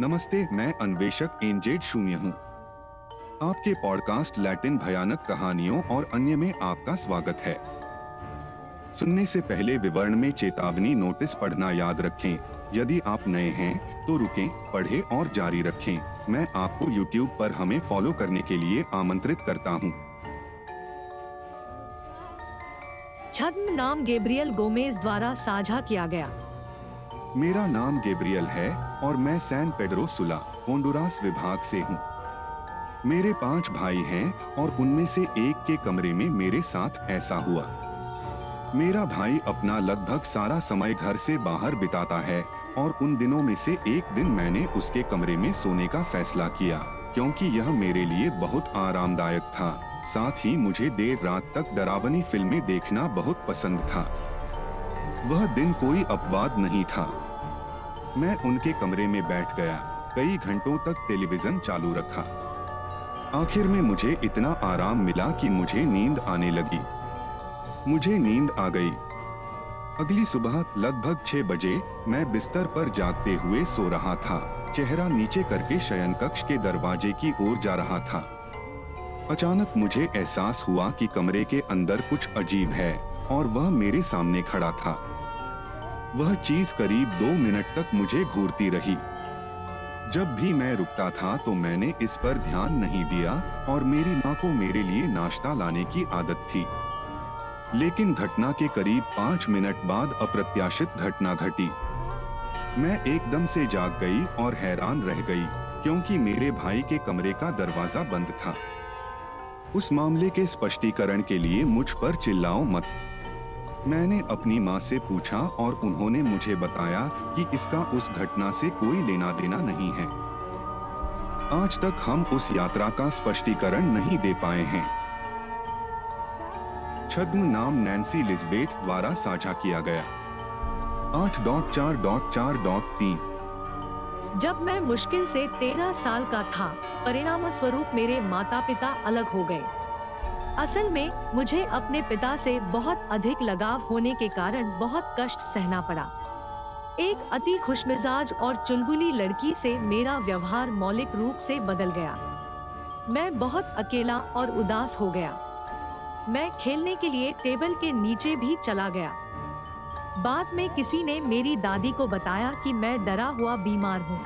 नमस्ते मैं अन्वेषक एनजेड शून्य हूँ। आपके पॉडकास्ट लैटिन भयानक कहानियों और अन्य में आपका स्वागत है। सुनने से पहले विवरण में चेतावनी नोटिस पढ़ना याद रखें। यदि आप नए हैं तो रुकें, पढ़ें और जारी रखें। मैं आपको YouTube पर हमें फॉलो करने के लिए आमंत्रित करता हूँ। छद्म नाम गेब्रियल गोमेज द्वारा साझा किया गया। मेरा नाम गेब्रियल है और मैं सैन पेड्रो सुला, होंडुरास विभाग से हूँ। मेरे पाँच भाई हैं और उनमें से एक के कमरे में मेरे साथ ऐसा हुआ। मेरा भाई अपना लगभग सारा समय घर से बाहर बिताता है और उन दिनों में से एक दिन मैंने उसके कमरे में सोने का फैसला किया, क्योंकि यह मेरे लिए बहुत आरामदायक था। साथ ही मुझे देर रात तक डरावनी फ़िल्में देखना बहुत पसंद था। वह दिन कोई अपवाद नहीं था। मैं उनके कमरे में बैठ गया। कई घंटों तक टेलीविज़न चालू रखा। आखिर में मुझे इतना आराम मिला कि मुझे नींद आने लगी। मुझे नींद आ गई। अगली सुबह लगभग छह बजे मैं बिस्तर पर जागते हुए सो रहा था। चेहरा नीचे करके शयन कक्ष के दरवाजे की ओर जा रहा था। अचानक मुझे एहसास हुआ कि कमरे के अंदर कुछ अजीब है और वह मेरे सामने खड़ा था। वह चीज़ करीब दो मिनट तक मुझे घूरती रही। जब भी मैं रुकता था तो मैंने इस पर ध्यान नहीं दिया और मेरी माँ को मेरे लिए नाश्ता लाने की आदत थी। लेकिन घटना के करीब पाँच मिनट बाद अप्रत्याशित घटना घटी। मैं एकदम से जाग गई और हैरान रह गई, क्योंकि मेरे भाई के कमरे का दरवाज़ा बंद था। उस मामले के स्पष्टीकरण के लिए मुझ पर चिल्लाओ मत। मैंने अपनी माँ से पूछा और उन्होंने मुझे बताया कि इसका उस घटना से कोई लेना देना नहीं है। आज तक हम उस यात्रा का स्पष्टीकरण नहीं दे पाए हैं। छद्म नाम नैन्सी लिजबेथ द्वारा साझा किया गया। आठ डॉट चार डॉट चार डॉट तीन। जब मैं मुश्किल से तेरह साल का था परिणाम स्वरूप मेरे माता पिता अलग हो गए। असल में, मुझे अपने पिता से बहुत अधिक लगाव होने के कारण बहुत कष्ट सहना पड़ा। एक अति खुशमिजाज और चुलबुली लड़की से मेरा व्यवहार मौलिक रूप से बदल गया। मैं बहुत अकेला और उदास हो गया। मैं खेलने के लिए टेबल के नीचे भी चला गया। बाद में किसी ने मेरी दादी को बताया कि मैं डरा हुआ बीमार हूँ।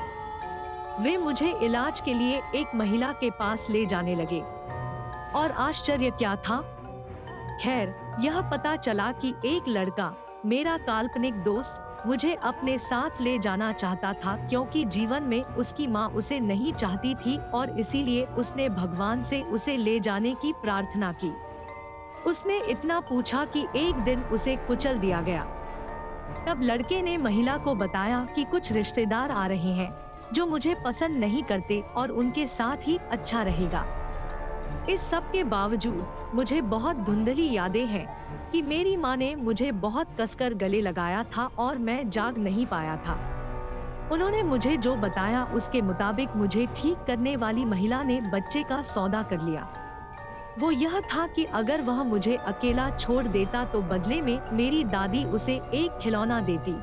वे मुझे इलाज के लिए एक महिला के पास ले जाने लगे। और आश्चर्य क्या था? खैर, यह पता चला कि एक लड़का, मेरा काल्पनिक दोस्त, मुझे अपने साथ ले जाना चाहता था क्योंकि जीवन में उसकी माँ उसे नहीं चाहती थी और इसीलिए उसने भगवान से उसे ले जाने की प्रार्थना की। उसने इतना पूछा कि एक दिन उसे कुचल दिया गया। तब लड़के ने महिला को बताया कि कुछ रिश्तेदार आ रहे हैं, जो मुझे पसंद नहीं करते और उनके साथ ही अच्छा रहेगा। इस सब के बावजूद मुझे बहुत धुंधली यादें हैं कि मेरी माँ ने मुझे बहुत कसकर गले लगाया था और मैं जाग नहीं पाया था। उन्होंने मुझे जो बताया उसके मुताबिक मुझे ठीक करने वाली महिला ने बच्चे का सौदा कर लिया। वो यह था कि अगर वह मुझे अकेला छोड़ देता तो बदले में मेरी दादी उसे एक खिलौना देती।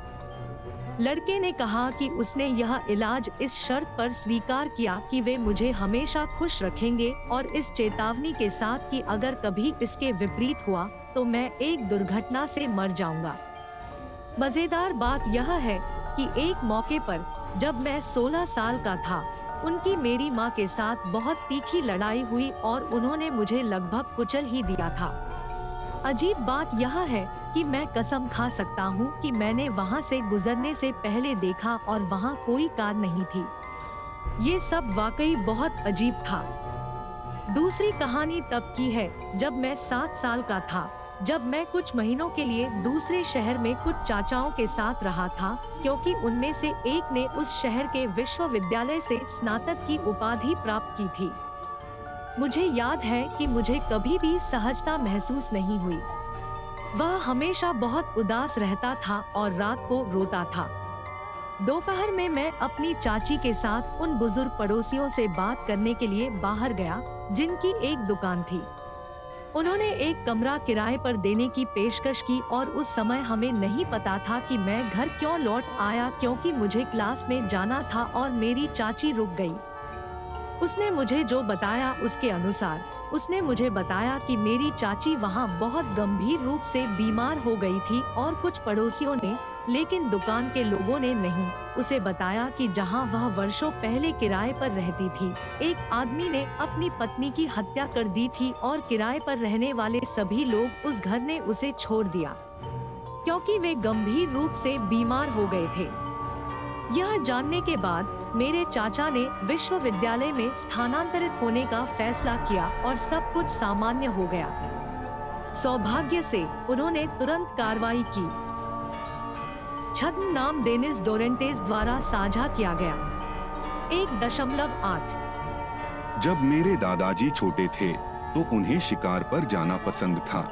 लड़के ने कहा कि उसने यह इलाज इस शर्त पर स्वीकार किया कि वे मुझे हमेशा खुश रखेंगे और इस चेतावनी के साथ कि अगर कभी इसके विपरीत हुआ तो मैं एक दुर्घटना से मर जाऊँगा। मज़ेदार बात यह है कि एक मौके पर, जब मैं 16 साल का था, उनकी मेरी माँ के साथ बहुत तीखी लड़ाई हुई और उन्होंने मुझे लगभग कुचल ही दिया था। अजीब बात यह है कि मैं कसम खा सकता हूँ कि मैंने वहाँ से गुजरने से पहले देखा और वहाँ कोई कार नहीं थी। ये सब वाकई बहुत अजीब था। दूसरी कहानी तब की है, जब मैं सात साल का था। जब मैं कुछ महीनों के लिए दूसरे शहर में कुछ चाचाओं के साथ रहा था, क्योंकि उनमें से एक ने उस शहर के विश्वविद्यालय से स्नातक की उपाधि प्राप्त की थी। मुझे याद है कि मुझे कभी भी सहजता महसूस नहीं हुई। वह हमेशा बहुत उदास रहता था और रात को रोता था। दोपहर में मैं अपनी चाची के साथ उन बुज़ुर्ग पड़ोसियों से बात करने के लिए बाहर गया, जिनकी एक दुकान थी। उन्होंने एक कमरा किराए पर देने की पेशकश की और उस समय हमें नहीं पता था कि मैं घर क्यों लौट आया, क्योंकि मुझे क्लास में जाना था और मेरी चाची रुक गई। उसने मुझे जो बताया उसके अनुसार उसने मुझे बताया कि मेरी चाची वहाँ बहुत गंभीर रूप से बीमार हो गई थी और कुछ पड़ोसियों ने, लेकिन दुकान के लोगों ने नहीं, उसे बताया कि जहाँ वह वर्षों पहले किराए पर रहती थी, एक आदमी ने अपनी पत्नी की हत्या कर दी थी और किराए पर रहने वाले सभी लोग उस घर ने उसे छोड़ दिया, क्योंकि वे गंभीर रूप से बीमार हो गए थे। यह जानने के बाद मेरे चाचा ने विश्वविद्यालय में स्थानांतरित होने का फैसला किया और सब कुछ सामान्य हो गया। सौभाग्य से उन्होंने तुरंत कार्रवाई की। छद्म नाम डेनिस डोरेंटेस द्वारा साझा किया गया। एक दशमलव आठ। जब मेरे दादाजी छोटे थे तो उन्हें शिकार पर जाना पसंद था।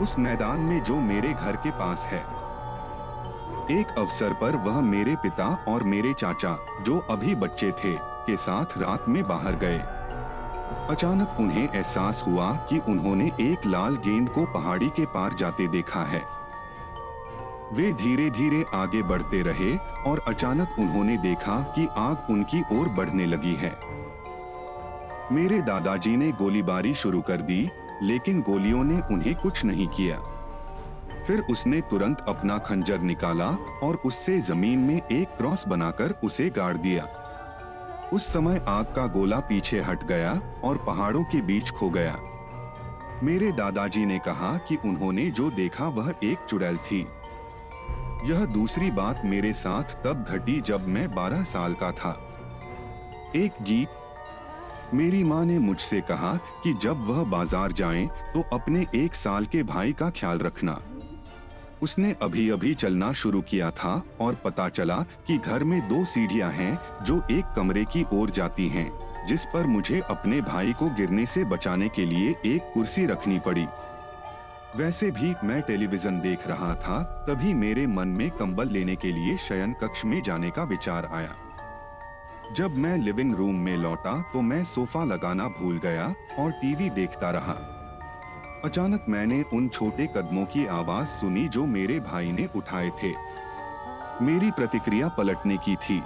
उस मैदान में जो मेरे घर के पास है एक अवसर पर वह मेरे पिता और मेरे चाचा, जो अभी बच्चे थे, के साथ रात में बाहर गए। अचानक उन्हें एहसास हुआ कि उन्होंने एक लाल गेंद को पहाड़ी के पार जाते देखा है। वे धीरे धीरे आगे बढ़ते रहे और अचानक उन्होंने देखा कि आग उनकी ओर बढ़ने लगी है। मेरे दादाजी ने गोलीबारी शुरू कर दी, लेकिन गोलियों ने उन्हें कुछ नहीं किया। फिर उसने तुरंत अपना खंजर निकाला और उससे ज़मीन में एक क्रॉस बनाकर उसे गाड़ दिया। उस समय आग का गोला पीछे हट गया और पहाड़ों के बीच खो गया। मेरे दादाजी ने कहा कि उन्होंने जो देखा वह एक चुड़ैल थी। यह दूसरी बात मेरे साथ तब घटी जब मैं 12 साल का था। एक गीत, मेरी माँ ने मुझसे कहा कि जब वह बाज़ार जाएँ तो अपने एक साल के भाई का ख्याल रखना। उसने अभी अभी चलना शुरू किया था और पता चला कि घर में दो सीढ़ियाँ हैं जो एक कमरे की ओर जाती हैं, जिस पर मुझे अपने भाई को गिरने से बचाने के लिए एक कुर्सी रखनी पड़ी। वैसे भी मैं टेलीविज़न देख रहा था तभी मेरे मन में कंबल लेने के लिए शयन कक्ष में जाने का विचार आया। जब मैं लिविंग रूम में लौटा तो मैं सोफा लगाना भूल गया और टीवी देखता रहा। अचानक मैंने उन छोटे कदमों की आवाज़ सुनी जो मेरे भाई ने उठाए थे। मेरी प्रतिक्रिया पलटने की थी।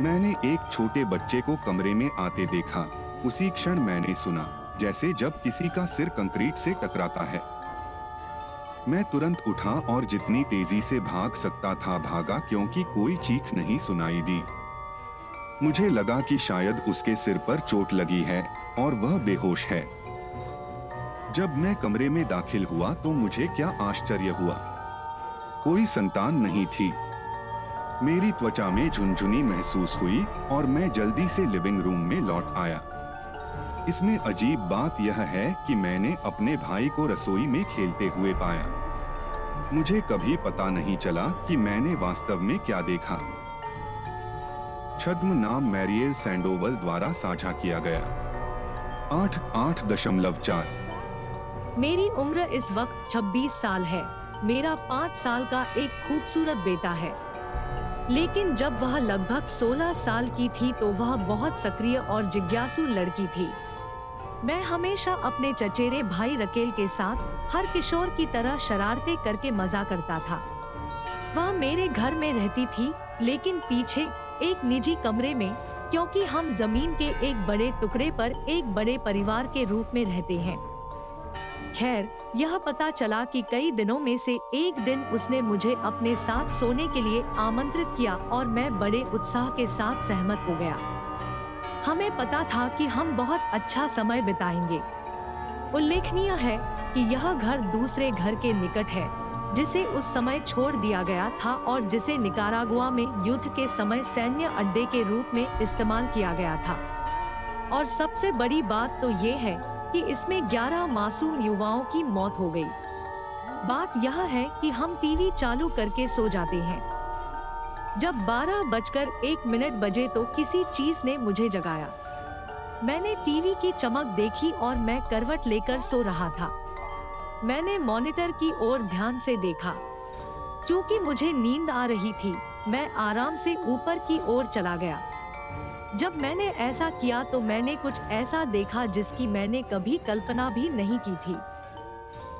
मैंने एक छोटे बच्चे को कमरे में आते देखा। उसी क्षण मैंने सुना, जैसे जब किसी का सिर कंक्रीट से टकराता है। मैं तुरंत उठा और जितनी तेज़ी से भाग सकता था भागा, क्योंकि कोई चीख नहीं सुनाई दी। मुझे लगा कि शायद उसके सिर पर चोट लगी है, और वह बेहोश है। जब मैं कमरे में दाखिल हुआ तो मुझे क्या आश्चर्य हुआ। कोई संतान नहीं थी। मेरी त्वचा में झुंझुनी महसूस हुई और मैं जल्दी से लिविंग रूम में लौट आया। इसमें अजीब बात यह है कि मैंने अपने भाई को रसोई में खेलते हुए पाया। मुझे कभी पता नहीं चला कि मैंने वास्तव में क्या देखा। छद्म नाम मैरियल सैंडोवल द्वारा साझा किया गया। आठ आठ दशमलव चार। मेरी उम्र इस वक्त 26 साल है। मेरा पाँच साल का एक खूबसूरत बेटा है। लेकिन जब वह लगभग 16 साल की थी तो वह बहुत सक्रिय और जिज्ञासु लड़की थी। मैं हमेशा अपने चचेरे भाई रकेल के साथ हर किशोर की तरह शरारते करके मज़ा करता था। वह मेरे घर में रहती थी, लेकिन पीछे एक निजी कमरे में, क्योंकि हम ज़मीन के एक बड़े टुकड़े पर एक बड़े परिवार के रूप में रहते हैं। खैर, यह पता चला कि कई दिनों में से एक दिन उसने मुझे अपने साथ सोने के लिए आमंत्रित किया और मैं बड़े उत्साह के साथ सहमत हो गया। हमें पता था कि हम बहुत अच्छा समय बिताएँगे। उल्लेखनीय है कि यह घर दूसरे घर के निकट है, जिसे उस समय छोड़ दिया गया था और जिसे निकारागुआ में युद्ध के समय सैन्य अड्डे के रूप में इस्तेमाल किया गया था। और सबसे बड़ी बात तो ये है कि इसमें 11 मासूम युवाओं की मौत हो गई। बात यह है कि हम टीवी चालू करके सो जाते हैं। जब बारह बजकर एक मिनट बजे तो किसी चीज़ ने मुझे जगाया। मैंने टीवी की चमक देखी और मैं करवट लेकर सो रहा था। मैंने मॉनिटर की ओर ध्यान से देखा। क्योंकि मुझे नींद आ रही थी, मैं आराम से ऊपर की ओर चला गया। जब मैंने ऐसा किया तो मैंने कुछ ऐसा देखा जिसकी मैंने कभी कल्पना भी नहीं की थी।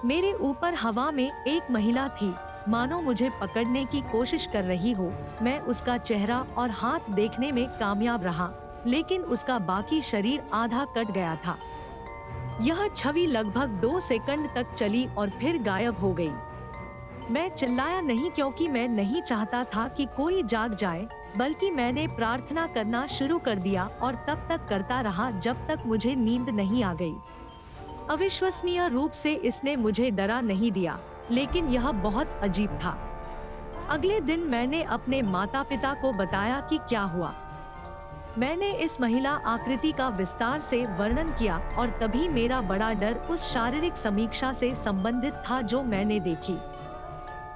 मेरे ऊपर हवा में एक महिला थी। मानो मुझे पकड़ने की कोशिश कर रही हो। मैं उसका चेहरा और हाथ देखने में कामयाब रहा, लेकिन उसका बाकी शरीर आधा कट गया था। यह छवि लगभग दो सेकंड तक चली और फिर गायब हो गई। मैं चिल्लाया नहीं क्योंकि मैं नहीं चाहता था कि कोई जाग जाए। बल्कि मैंने प्रार्थना करना शुरू कर दिया और तब तक करता रहा जब तक मुझे नींद नहीं आ गई। अविश्वसनीय रूप से इसने मुझे डरा नहीं दिया, लेकिन यह बहुत अजीब था। अगले दिन मैंने अपने माता पिता को बताया कि क्या हुआ। मैंने इस महिला आकृति का विस्तार से वर्णन किया और तभी मेरा बड़ा डर उस शारीरिक समीक्षा से संबंधित था जो मैंने देखी।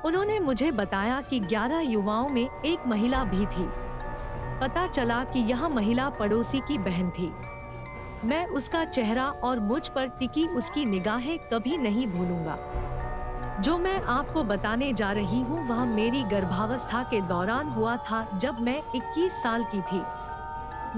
उन्होंने मुझे बताया कि 11 युवाओं में एक महिला भी थी। पता चला कि यह महिला पड़ोसी की बहन थी। मैं उसका चेहरा और मुझ पर टिकी उसकी निगाहें कभी नहीं भूलूँगा। जो मैं आपको बताने जा रही हूँ, वह मेरी गर्भावस्था के दौरान हुआ था जब मैं 21 साल की थी।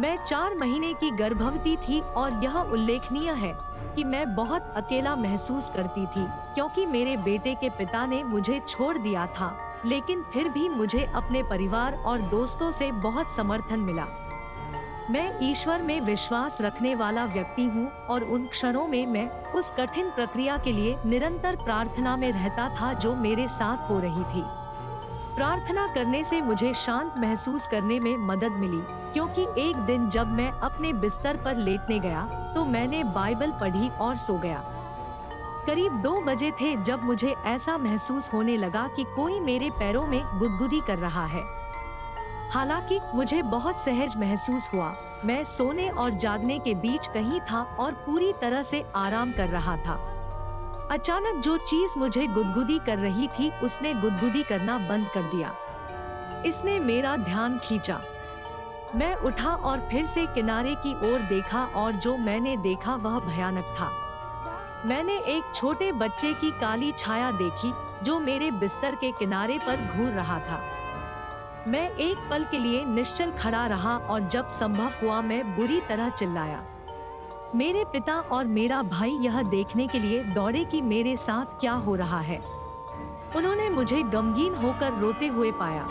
मैं चार महीने की गर्भवती थी और यह उल्लेखनीय है कि मैं बहुत अकेला महसूस करती थी, क्योंकि मेरे बेटे के पिता ने मुझे छोड़ दिया था। लेकिन फिर भी मुझे अपने परिवार और दोस्तों से बहुत समर्थन मिला। मैं ईश्वर में विश्वास रखने वाला व्यक्ति हूँ और उन क्षणों में मैं उस कठिन प्रक्रिया के लिए निरंतर प्रार्थना में रहता था जो मेरे साथ हो रही थी। प्रार्थना करने से मुझे शांत महसूस करने में मदद मिली, क्योंकि एक दिन जब मैं अपने बिस्तर पर लेटने गया तो मैंने बाइबल पढ़ी और सो गया। करीब दो बजे थे जब मुझे ऐसा महसूस होने लगा कि कोई मेरे पैरों में गुदगुदी कर रहा है। हालाँकि मुझे बहुत सहज महसूस हुआ, मैं सोने और जागने के बीच कहीं था और पूरी तरह से आराम कर रहा था। अचानक जो चीज़ मुझे गुदगुदी कर रही थी, उसने गुदगुदी करना बंद कर दिया। इसने मेरा ध्यान खींचा। मैं उठा और फिर से किनारे की ओर देखा और जो मैंने देखा वह भयानक था। मैंने एक छोटे बच्चे की काली छाया देखी, जो मेरे बिस्तर के किनारे पर घूर रहा था। मैं एक पल के लिए निश्चल खड़ा रहा और जब संभव हुआ मैं बुरी तरह चिल्लाया। मेरे पिता और मेरा भाई यह देखने के लिए दौड़े कि मेरे साथ क्या हो रहा है। उन्होंने मुझे गमगीन होकर रोते हुए पाया।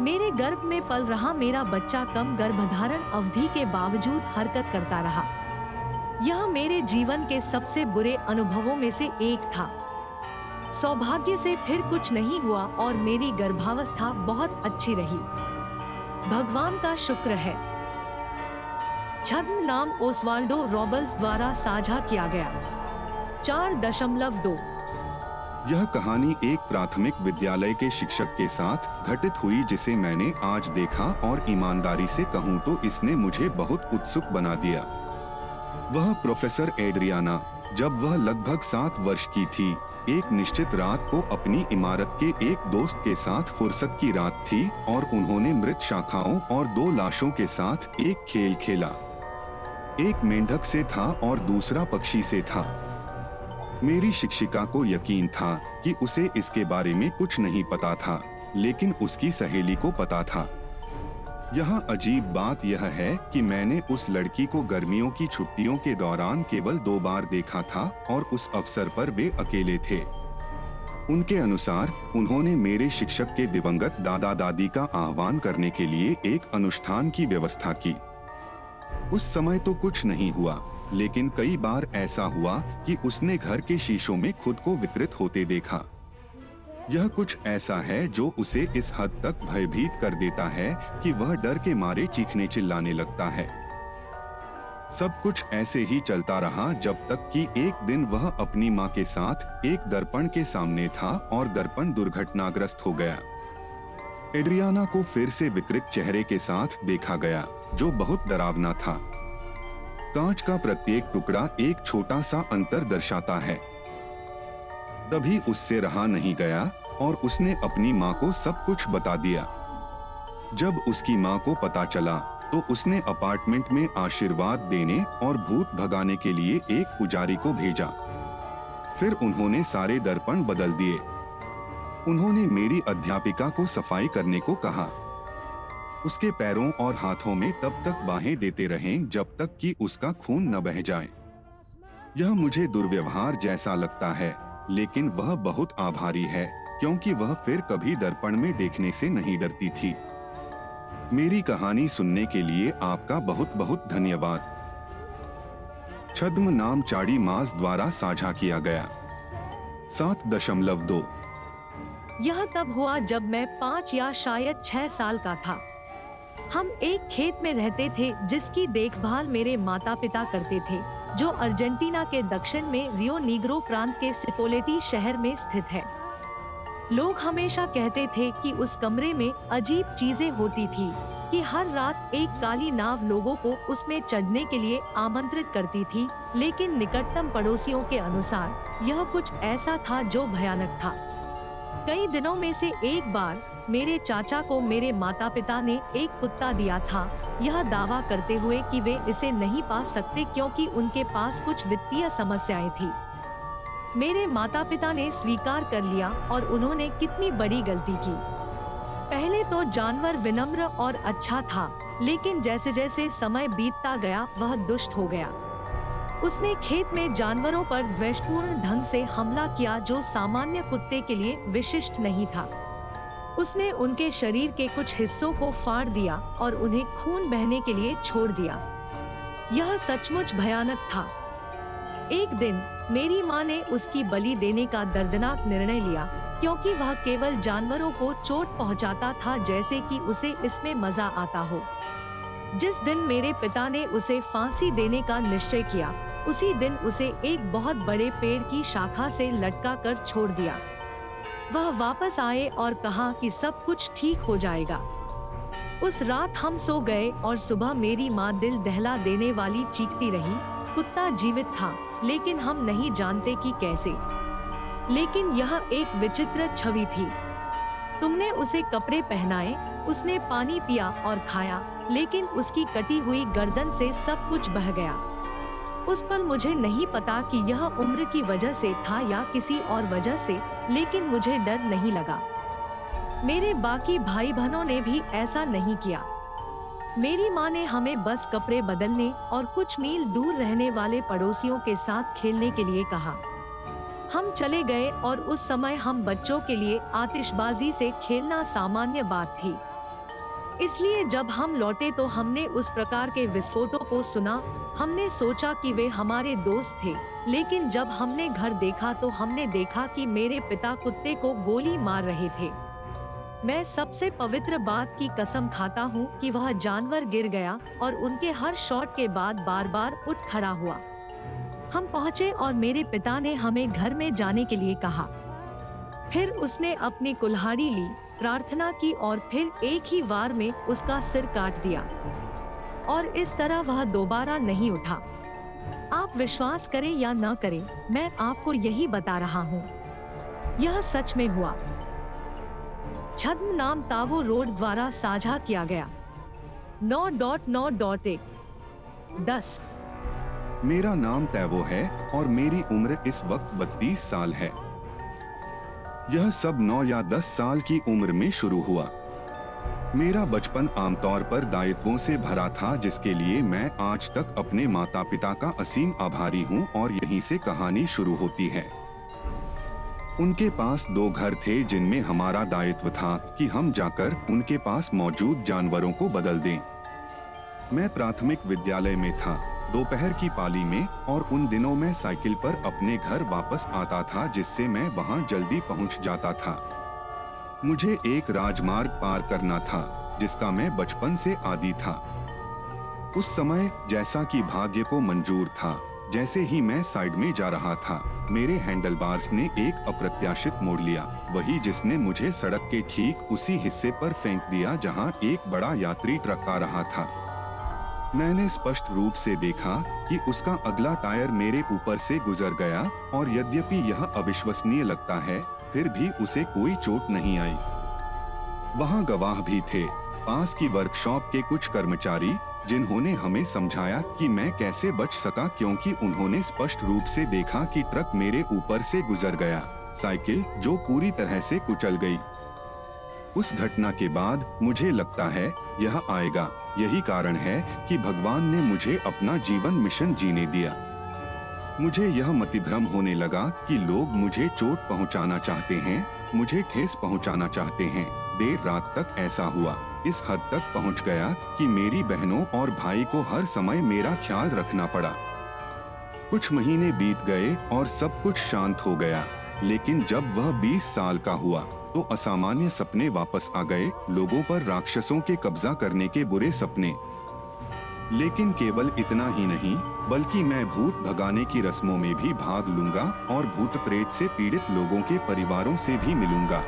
मेरे गर्भ में पल रहा मेरा बच्चा कम गर्भधारण अवधि के बावजूद हरकत करता रहा। यह मेरे जीवन के सबसे बुरे अनुभवों में से एक था। सौभाग्य से फिर कुछ नहीं हुआ और मेरी गर्भावस्था बहुत अच्छी रही। भगवान का शुक्र है। छद्म नाम ओसवाल्डो रॉबर्स द्वारा साझा किया गया। चार दशमलव दो। यह कहानी एक प्राथमिक विद्यालय के शिक्षक के साथ घटित हुई, जिसे मैंने आज देखा और ईमानदारी से कहूँ तो इसने मुझे बहुत उत्सुक बना दिया। वह प्रोफेसर एड्रियाना, जब वह लगभग सात वर्ष की थी, एक निश्चित रात को अपनी इमारत के एक दोस्त के साथ फुर्सत की रात थी और उन्होंने मृत शाखाओं और दो लाशों के साथ एक खेल खेला। एक मेंढक से था और दूसरा पक्षी से था। मेरी शिक्षिका को यकीन था कि उसे इसके बारे में कुछ नहीं पता था, लेकिन उसकी सहेली को पता था। यहाँ अजीब बात यह है कि मैंने उस लड़की को गर्मियों की छुट्टियों के दौरान केवल दो बार देखा था और उस अवसर पर वे अकेले थे। उनके अनुसार, उन्होंने मेरे शिक्षक के दिवंगत दादा दादी का आह्वान करने के लिए एक अनुष्ठान की व्यवस्था की। उस समय तो कुछ नहीं हुआ, लेकिन कई बार ऐसा हुआ कि उसने घर के शीशों में खुद को विकृत होते देखा। यह कुछ ऐसा है जो उसे इस हद तक भयभीत कर देता है कि वह डर के मारे चीखने चिल्लाने लगता है। सब कुछ ऐसे ही चलता रहा जब तक कि एक दिन वह अपनी माँ के साथ एक दर्पण के सामने था और दर्पण दुर्घटनाग्रस्त हो गया। एड्रियाना को फिर से विकृत चेहरे के साथ देखा गया, जो बहुत डरावना था। कांच का प्रत्येक टुकड़ा एक छोटा सा अंतर दर्शाता है। तभी उससे रहा नहीं गया और उसने अपनी माँ को सब कुछ बता दिया। जब उसकी माँ को पता चला तो उसने अपार्टमेंट में आशीर्वाद देने और भूत भगाने के लिए एक पुजारी को भेजा। फिर उन्होंने सारे दर्पण बदल दिए। उन्होंने मेरी अध्यापिका को सफ़ाई करने को कहा। उसके पैरों और हाथों में तब तक बाहें देते रहें जब तक कि उसका खून न बह जाए। यह मुझे दुर्व्यवहार जैसा लगता है, लेकिन वह बहुत आभारी है, क्योंकि वह फिर कभी दर्पण में देखने से नहीं डरती थी। मेरी कहानी सुनने के लिए आपका बहुत बहुत धन्यवाद। छद्म नाम चाड़ी मास द्वारा साझा किया गया। सात दशमलव दो। यह तब हुआ जब मैं पाँच या शायद छह साल का था। हम एक खेत में रहते थे, जिसकी देखभाल मेरे माता पिता करते थे, जो अर्जेंटीना के दक्षिण में रियो नीग्रो प्रांत के सिपोलेटी शहर में स्थित है। लोग हमेशा कहते थे कि उस कमरे में अजीब चीज़ें होती थी, कि हर रात एक काली नाव लोगों को उसमें चढ़ने के लिए आमंत्रित करती थी, लेकिन निकटतम पड़ोसियों के अनुसार यह कुछ ऐसा था जो भयानक था। कई दिनों में से एक बार मेरे चाचा को मेरे माता पिता ने एक कुत्ता दिया था। यह दावा करते हुए कि वे इसे नहीं पा सकते क्योंकि उनके पास कुछ वित्तीय समस्याएँ थी। मेरे माता पिता ने स्वीकार कर लिया और उन्होंने कितनी बड़ी गलती की। पहले तो जानवर विनम्र और अच्छा था, लेकिन जैसे जैसे समय बीतता गया, वह दुष्ट हो गया। उसने खेत में जानवरों पर द्वेषपूर्ण ढंग से हमला किया जो सामान्य कुत्ते के लिए विशिष्ट नहीं था। उसने उनके शरीर के कुछ हिस्सों को फाड़ दिया और उन्हें खून बहने के लिए छोड़ दिया। यह सचमुच भयानक था। एक दिन, मेरी माँ ने उसकी बलि देने का दर्दनाक निर्णय लिया, क्योंकि वह केवल जानवरों को चोट पहुंचाता था जैसे कि उसे इसमें मज़ा आता हो। जिस दिन मेरे पिता ने उसे फांसी देने का निश्चय किया उसी दिन उसे एक बहुत बड़े पेड़ की शाखा से लटका कर छोड़ दिया। वह वापस आए और कहा कि सब कुछ ठीक हो जाएगा। उस रात हम सो गए और सुबह मेरी माँ दिल दहला देने वाली चीखती रही, कुत्ता जीवित था, लेकिन हम नहीं जानते कि कैसे। लेकिन यह एक विचित्र छवि थी। तुमने उसे कपड़े पहनाए, उसने पानी पिया और खाया, लेकिन उसकी कटी हुई गर्दन से सब कुछ बह गया। उस पर मुझे नहीं पता कि यह उम्र की वजह से था या किसी और वजह से, लेकिन मुझे डर नहीं लगा। मेरे बाकी भाई बहनों ने भी ऐसा नहीं किया। मेरी माँ ने हमें बस कपड़े बदलने और कुछ मील दूर रहने वाले पड़ोसियों के साथ खेलने के लिए कहा। हम चले गए और उस समय हम बच्चों के लिए आतिशबाजी से खेलना सामान्य बात थी। इसलिए जब हम लौटे तो हमने उस प्रकार के विस्फोटों को सुना। हमने सोचा कि वे हमारे दोस्त थे, लेकिन जब हमने घर देखा तो हमने देखा कि मेरे पिता कुत्ते को गोली मार रहे थे। मैं सबसे पवित्र बात की कसम खाता हूँ कि वह जानवर गिर गया और उनके हर शॉट के बाद बार बार उठ खड़ा हुआ। हम पहुँचे और मेरे पिता ने हमें घर में जाने के लिए कहा। फिर उसने अपनी कुल्हाड़ी ली। प्रार्थना की और फिर एक ही वार में उसका सिर काट दिया। और इस तरह वह दोबारा नहीं उठा। आप विश्वास करें या न करें, मैं आपको यही बता रहा हूँ। यह सच में हुआ। छद्म नाम तावो रोड द्वारा साझा किया गया। नौ डॉट नौ डॉट एक। दस। मेरा नाम तैवो है और मेरी उम्र इस वक्त बत्तीस साल है। यह सब नौ या दस साल की उम्र में शुरू हुआ। मेरा बचपन आमतौर पर दायित्वों से भरा था, जिसके लिए मैं आज तक अपने माता पिता का असीम आभारी हूँ और यहीं से कहानी शुरू होती है। उनके पास दो घर थे, जिनमें हमारा दायित्व था कि हम जाकर उनके पास मौजूद जानवरों को बदल दें। मैं प्राथमिक विद्यालय में था। दोपहर की पाली में और उन दिनों में साइकिल पर अपने घर वापस आता था जिससे मैं वहाँ जल्दी पहुँच जाता था। मुझे एक राजमार्ग पार करना था, जिसका मैं बचपन से आदि था। उस समय जैसा कि भाग्य को मंजूर था, जैसे ही मैं साइड में जा रहा था, मेरे हैंडलबार्स ने एक अप्रत्याशित मोड़ लिया, वही जिसने मुझे सड़क के ठीक उसी हिस्से पर फेंक दिया जहाँ एक बड़ा यात्री ट्रक आ रहा था। मैंने स्पष्ट रूप से देखा कि उसका अगला टायर मेरे ऊपर से गुजर गया और यद्यपि यह अविश्वसनीय लगता है, फिर भी उसे कोई चोट नहीं आई। वहाँ गवाह भी थे, पास की वर्कशॉप के कुछ कर्मचारी, जिन्होंने हमें समझाया कि मैं कैसे बच सका क्योंकि उन्होंने स्पष्ट रूप से देखा कि ट्रक मेरे ऊपर से गुजर गया, साइकिल जो पूरी तरह से कुचल गई। उस घटना के बाद मुझे लगता है यह आएगा। यही कारण है कि भगवान ने मुझे अपना जीवन मिशन जीने दिया। मुझे यह मतिभ्रम होने लगा कि लोग मुझे चोट पहुंचाना चाहते हैं, मुझे ठेस पहुंचाना चाहते हैं। देर रात तक ऐसा हुआ। इस हद तक पहुँच गया कि मेरी बहनों और भाई को हर समय मेरा ख्याल रखना पड़ा। कुछ महीने बीत गए और सब कुछ शांत हो गया, लेकिन जब वह 20 साल का हुआ तो असामान्य सपने वापस आ गए लोगों पर राक्षसों के कब्जा करने के बुरे सपने। लेकिन केवल इतना ही नहीं, बल्कि मैं भूत भगाने की रस्मों में भी भाग लूँगा और भूत प्रेत से पीड़ित लोगों के परिवारों से भी मिलूँगा।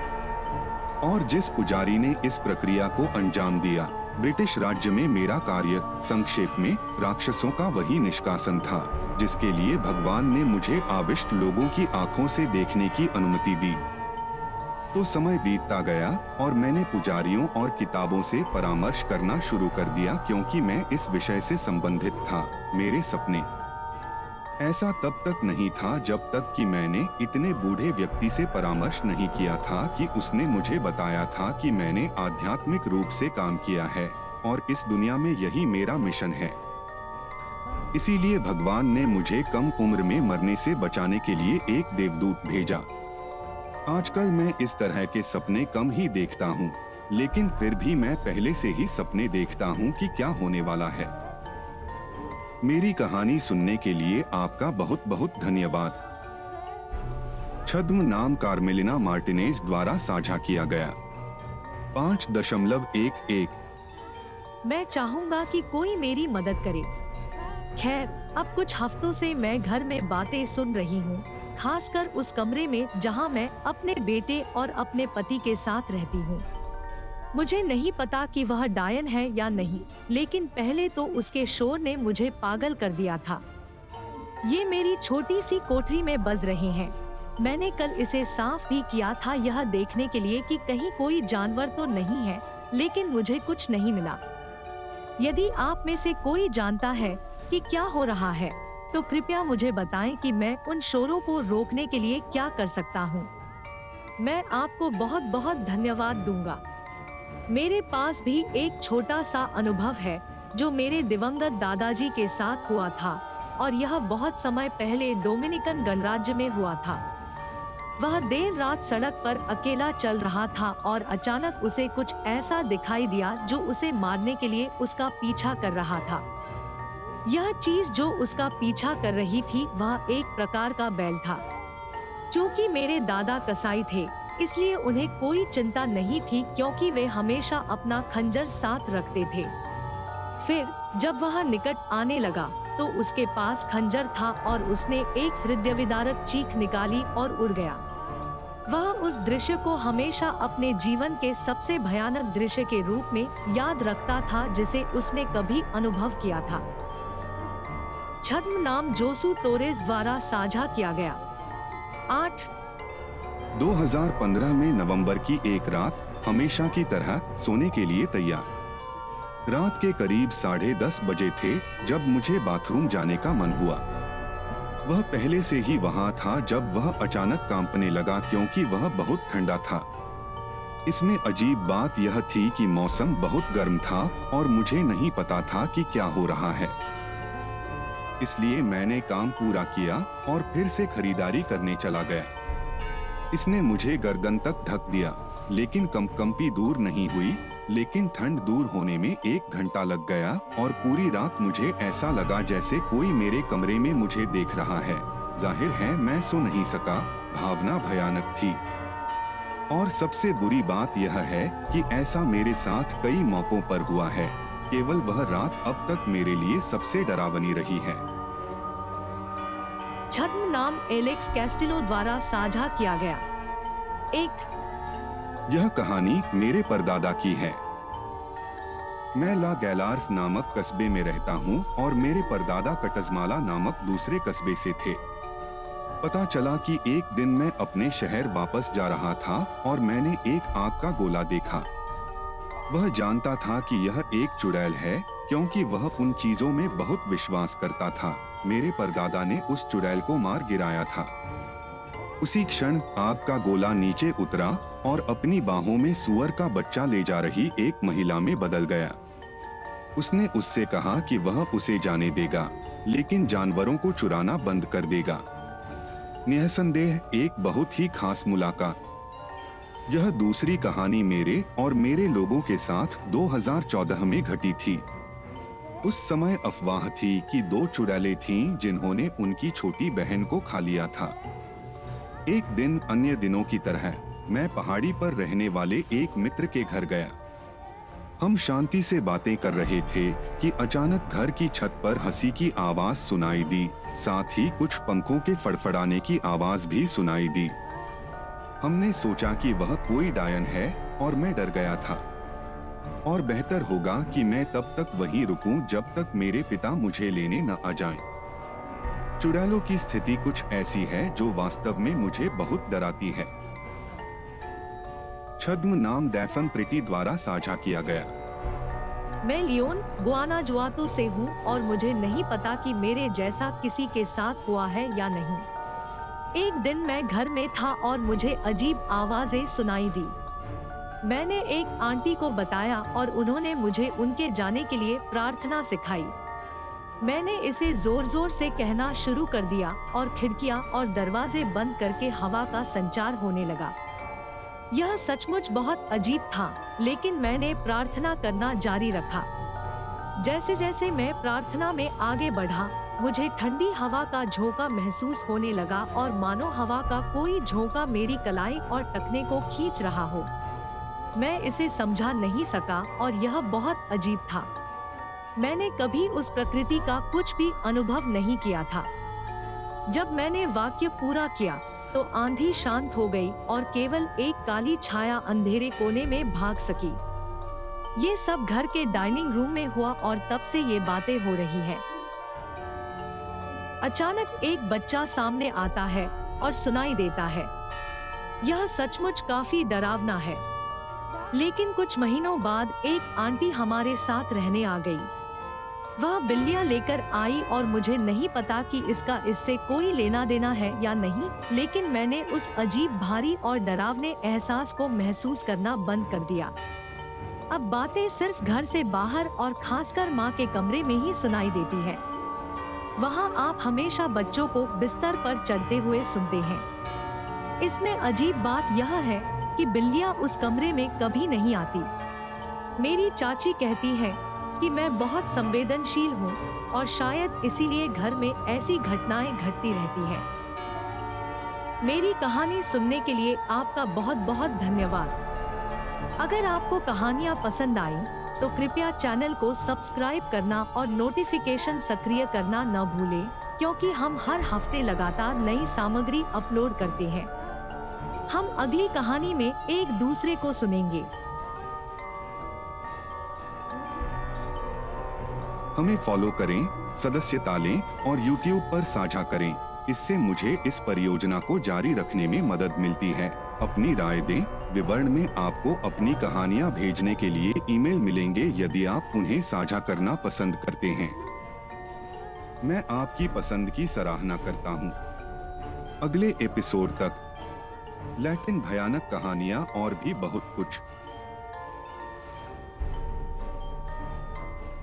और जिस पुजारी ने इस प्रक्रिया को अंजाम दिया, ब्रिटिश राज्य में मेरा कार्य संक्षेप में राक्षसों का वही निष्कासन था, जिसके लिए भगवान ने मुझे आविष्ट लोगों की आँखों से देखने की अनुमति दी। तो समय बीतता गया और मैंने पुजारियों और किताबों से परामर्श करना शुरू कर दिया क्योंकि मैं इस विषय से संबंधित था, मेरे सपने। ऐसा तब तक नहीं था जब तक कि मैंने इतने बूढ़े व्यक्ति से परामर्श नहीं किया था कि उसने मुझे बताया था कि मैंने आध्यात्मिक रूप से काम किया है और इस दुनिया में यही मेरा मिशन है। इसीलिए भगवान ने मुझे कम उम्र में मरने से बचाने के लिए एक देवदूत भेजा। आजकल मैं इस तरह के सपने कम ही देखता हूँ, लेकिन फिर भी मैं पहले से ही सपने देखता हूँ कि क्या होने वाला है। मेरी कहानी सुनने के लिए आपका बहुत बहुत धन्यवाद। छद्म नाम कार्मेलिना मार्टिनेज द्वारा साझा किया गया। पाँच दशमलव एक एक। मैं चाहूँगा कि कोई मेरी मदद करे। खैर, अब कुछ हफ्तों से मैं घर में बातें सुन रही हूँ। खासकर उस कमरे में जहाँ मैं अपने बेटे और अपने पति के साथ रहती हूँ। मुझे नहीं पता कि वह डायन है या नहीं, लेकिन पहले तो उसके शोर ने मुझे पागल कर दिया था। ये मेरी छोटी सी कोठरी में बज रहे हैं। मैंने कल इसे साफ़ भी किया था यह देखने के लिए कि कहीं कोई जानवर तो नहीं है, लेकिन मुझे कुछ नहीं मिला। यदि आप में से कोई जानता है कि क्या हो रहा है तो कृपया मुझे बताएँ कि मैं उन शोरों को रोकने के लिए क्या कर सकता हूँ। मैं आपको बहुत बहुत धन्यवाद दूँगा। मेरे पास भी एक छोटा सा अनुभव है, जो मेरे दिवंगत दादाजी के साथ हुआ था, और यह बहुत समय पहले डोमिनिकन गणराज्य में हुआ था। वह देर रात सड़क पर अकेला चल रहा था और अचानक उसे कुछ ऐसा दिखाई दिया, जो उसे मारने के लिए उसका पीछा कर रहा था। यह चीज़ जो उसका पीछा कर रही थी, वह एक प्रकार का बैल था। क्योंकि मेरे दादा कसाई थे, इसलिए उन्हें कोई चिंता नहीं थी क्योंकि वे हमेशा अपना खंजर साथ रखते थे। फिर जब वह निकट आने लगा तो उसके पास खंजर था और उसने एक हृदय विदारक चीख निकाली और उड़ गया। वह उस दृश्य को हमेशा अपने जीवन के सबसे भयानक दृश्य के रूप में याद रखता था जिसे उसने कभी अनुभव किया था। छद्म नाम जोसू टोरेस द्वारा साझा किया गया। आठ। 2015 में नवंबर की एक रात हमेशा की तरह सोने के लिए तैयार। रात के करीब साढ़े दस बजे थे जब मुझे बाथरूम जाने का मन हुआ। वह पहले से ही वहाँ था जब वह अचानक कांपने लगा क्योंकि वह बहुत ठंडा था। इसमें अजीब बात यह थी कि मौसम बहुत गर्म था और मुझे नहीं पता था कि क्या हो रहा है। इसलिए मैंने काम पूरा किया और फिर से खरीदारी करने चला गया। इसने मुझे गर्दन तक ढक दिया, लेकिन कंपकंपी दूर नहीं हुई, लेकिन ठंड दूर होने में एक घंटा लग गया और पूरी रात मुझे ऐसा लगा जैसे कोई मेरे कमरे में मुझे देख रहा है। ज़ाहिर है, मैं सो नहीं सका, भावना भयानक थी। और सबसे बुरी बात यह है कि ऐसा मेरे साथ कई मौकों पर हुआ है। केवल वह रात अब तक मेरे लिए सबसे डरावनी रही है। छद्म नाम एलेक्स कैस्टिलो द्वारा साझा किया गया। एक यह कहानी मेरे परदादा की है। मैं ला गैलार्फ नामक कस्बे में रहता हूँ और मेरे परदादा कटजमाला नामक दूसरे कस्बे से थे। पता चला कि एक दिन मैं अपने शहर वापस जा रहा था और मैंने एक आग का गोला देखा। वह जानता था कि यह एक चुड़ैल है, क्योंकि वह उन चीज़ों में बहुत विश्वास करता था। मेरे परदादा ने उस चुड़ैल को मार गिराया था। उसी क्षण आग का गोला नीचे उतरा और अपनी बाहों में सुअर का बच्चा ले जा रही एक महिला में बदल गया। उसने उससे कहा कि वह उसे जाने देगा, लेकिन जानवरों को चुराना बंद कर देगा। निसंदेह एक बहुत ही खास मुलाकात यह दूसरी कहानी मेरे और मेरे लोगों के साथ 2014 में घटी थी। उस समय अफवाह थी कि दो चुड़ैलें थीं जिन्होंने उनकी छोटी बहन को खा लिया था। एक दिन अन्य दिनों की तरह, मैं पहाड़ी पर रहने वाले एक मित्र के घर गया। हम शांति से बातें कर रहे थे कि अचानक घर की छत पर हँसी की आवाज़ सुनाई दी, साथ ही कुछ पंखों के फड़फड़ाने की आवाज़ भी सुनाई दी। हमने सोचा कि वह कोई डायन है और मैं डर गया था। और बेहतर होगा कि मैं तब तक वहीं रुकूं जब तक मेरे पिता मुझे लेने न आ जाएँ। चुड़ैलों की स्थिति कुछ ऐसी है जो वास्तव में मुझे बहुत डराती है। छद्म नाम डैफन प्रिटी द्वारा साझा किया गया। मैं लियोन गुआनाजुआतो से हूँ और मुझे नहीं पता कि मेरे जैसा किसी के साथ हुआ है या नहीं। एक दिन मैं घर में था और मुझे अजीब आवाज़ें सुनाई दी। मैंने एक आंटी को बताया और उन्होंने मुझे उनके जाने के लिए प्रार्थना सिखाई। मैंने इसे ज़ोर ज़ोर से कहना शुरू कर दिया और खिड़कियाँ और दरवाजे बंद करके हवा का संचार होने लगा। यह सचमुच बहुत अजीब था, लेकिन मैंने प्रार्थना करना जारी रखा। जैसे जैसे मैं प्रार्थना में आगे बढ़ा मुझे ठंडी हवा का झोंका महसूस होने लगा और मानो हवा का कोई झोंका मेरी कलाई और टखने को खींच रहा हो। मैं इसे समझा नहीं सका और यह बहुत अजीब था। मैंने कभी उस प्रकृति का कुछ भी अनुभव नहीं किया था। जब मैंने वाक्य पूरा किया तो आंधी शांत हो गई और केवल एक काली छाया अंधेरे कोने में भाग सकी। ये सब घर के डाइनिंग रूम में हुआ और तब से ये बातें हो रही है। अचानक एक बच्चा सामने आता है और सुनाई देता है। यह सचमुच काफ़ी डरावना है। लेकिन कुछ महीनों बाद एक आंटी हमारे साथ रहने आ गई। वह बिल्लियाँ लेकर आई और मुझे नहीं पता कि इसका इससे कोई लेना देना है या नहीं, लेकिन मैंने उस अजीब, भारी और डरावने एहसास को महसूस करना बंद कर दिया। अब बातें सिर्फ़ घर से बाहर और खासकर माँ के कमरे में ही सुनाई देती है। वहाँ आप हमेशा बच्चों को बिस्तर पर चढ़ते हुए सुनते हैं। इसमें अजीब बात यह है कि बिल्लियाँ उस कमरे में कभी नहीं आती। मेरी चाची कहती है कि मैं बहुत संवेदनशील हूँ और शायद इसीलिए घर में ऐसी घटनाएँ घटती रहती हैं। मेरी कहानी सुनने के लिए आपका बहुत बहुत धन्यवाद। अगर आपको कहानियाँ पसंद आई तो कृपया चैनल को सब्सक्राइब करना और नोटिफिकेशन सक्रिय करना न भूलें, क्योंकि हम हर हफ़्ते लगातार नई सामग्री अपलोड करते हैं। हम अगली कहानी में एक दूसरे को सुनेंगे। हमें फॉलो करें सदस्यता लें और YouTube पर साझा करें। इससे मुझे इस परियोजना को जारी रखने में मदद मिलती है। अपनी राय दें। विवरण में आपको अपनी कहानियाँ भेजने के लिए ईमेल मिलेंगे यदि आप उन्हें साझा करना पसंद करते हैं। मैं आपकी पसंद की सराहना करता हूँ। अगले एपिसोड तक। लैटिन भयानक कहानियाँ और भी बहुत कुछ।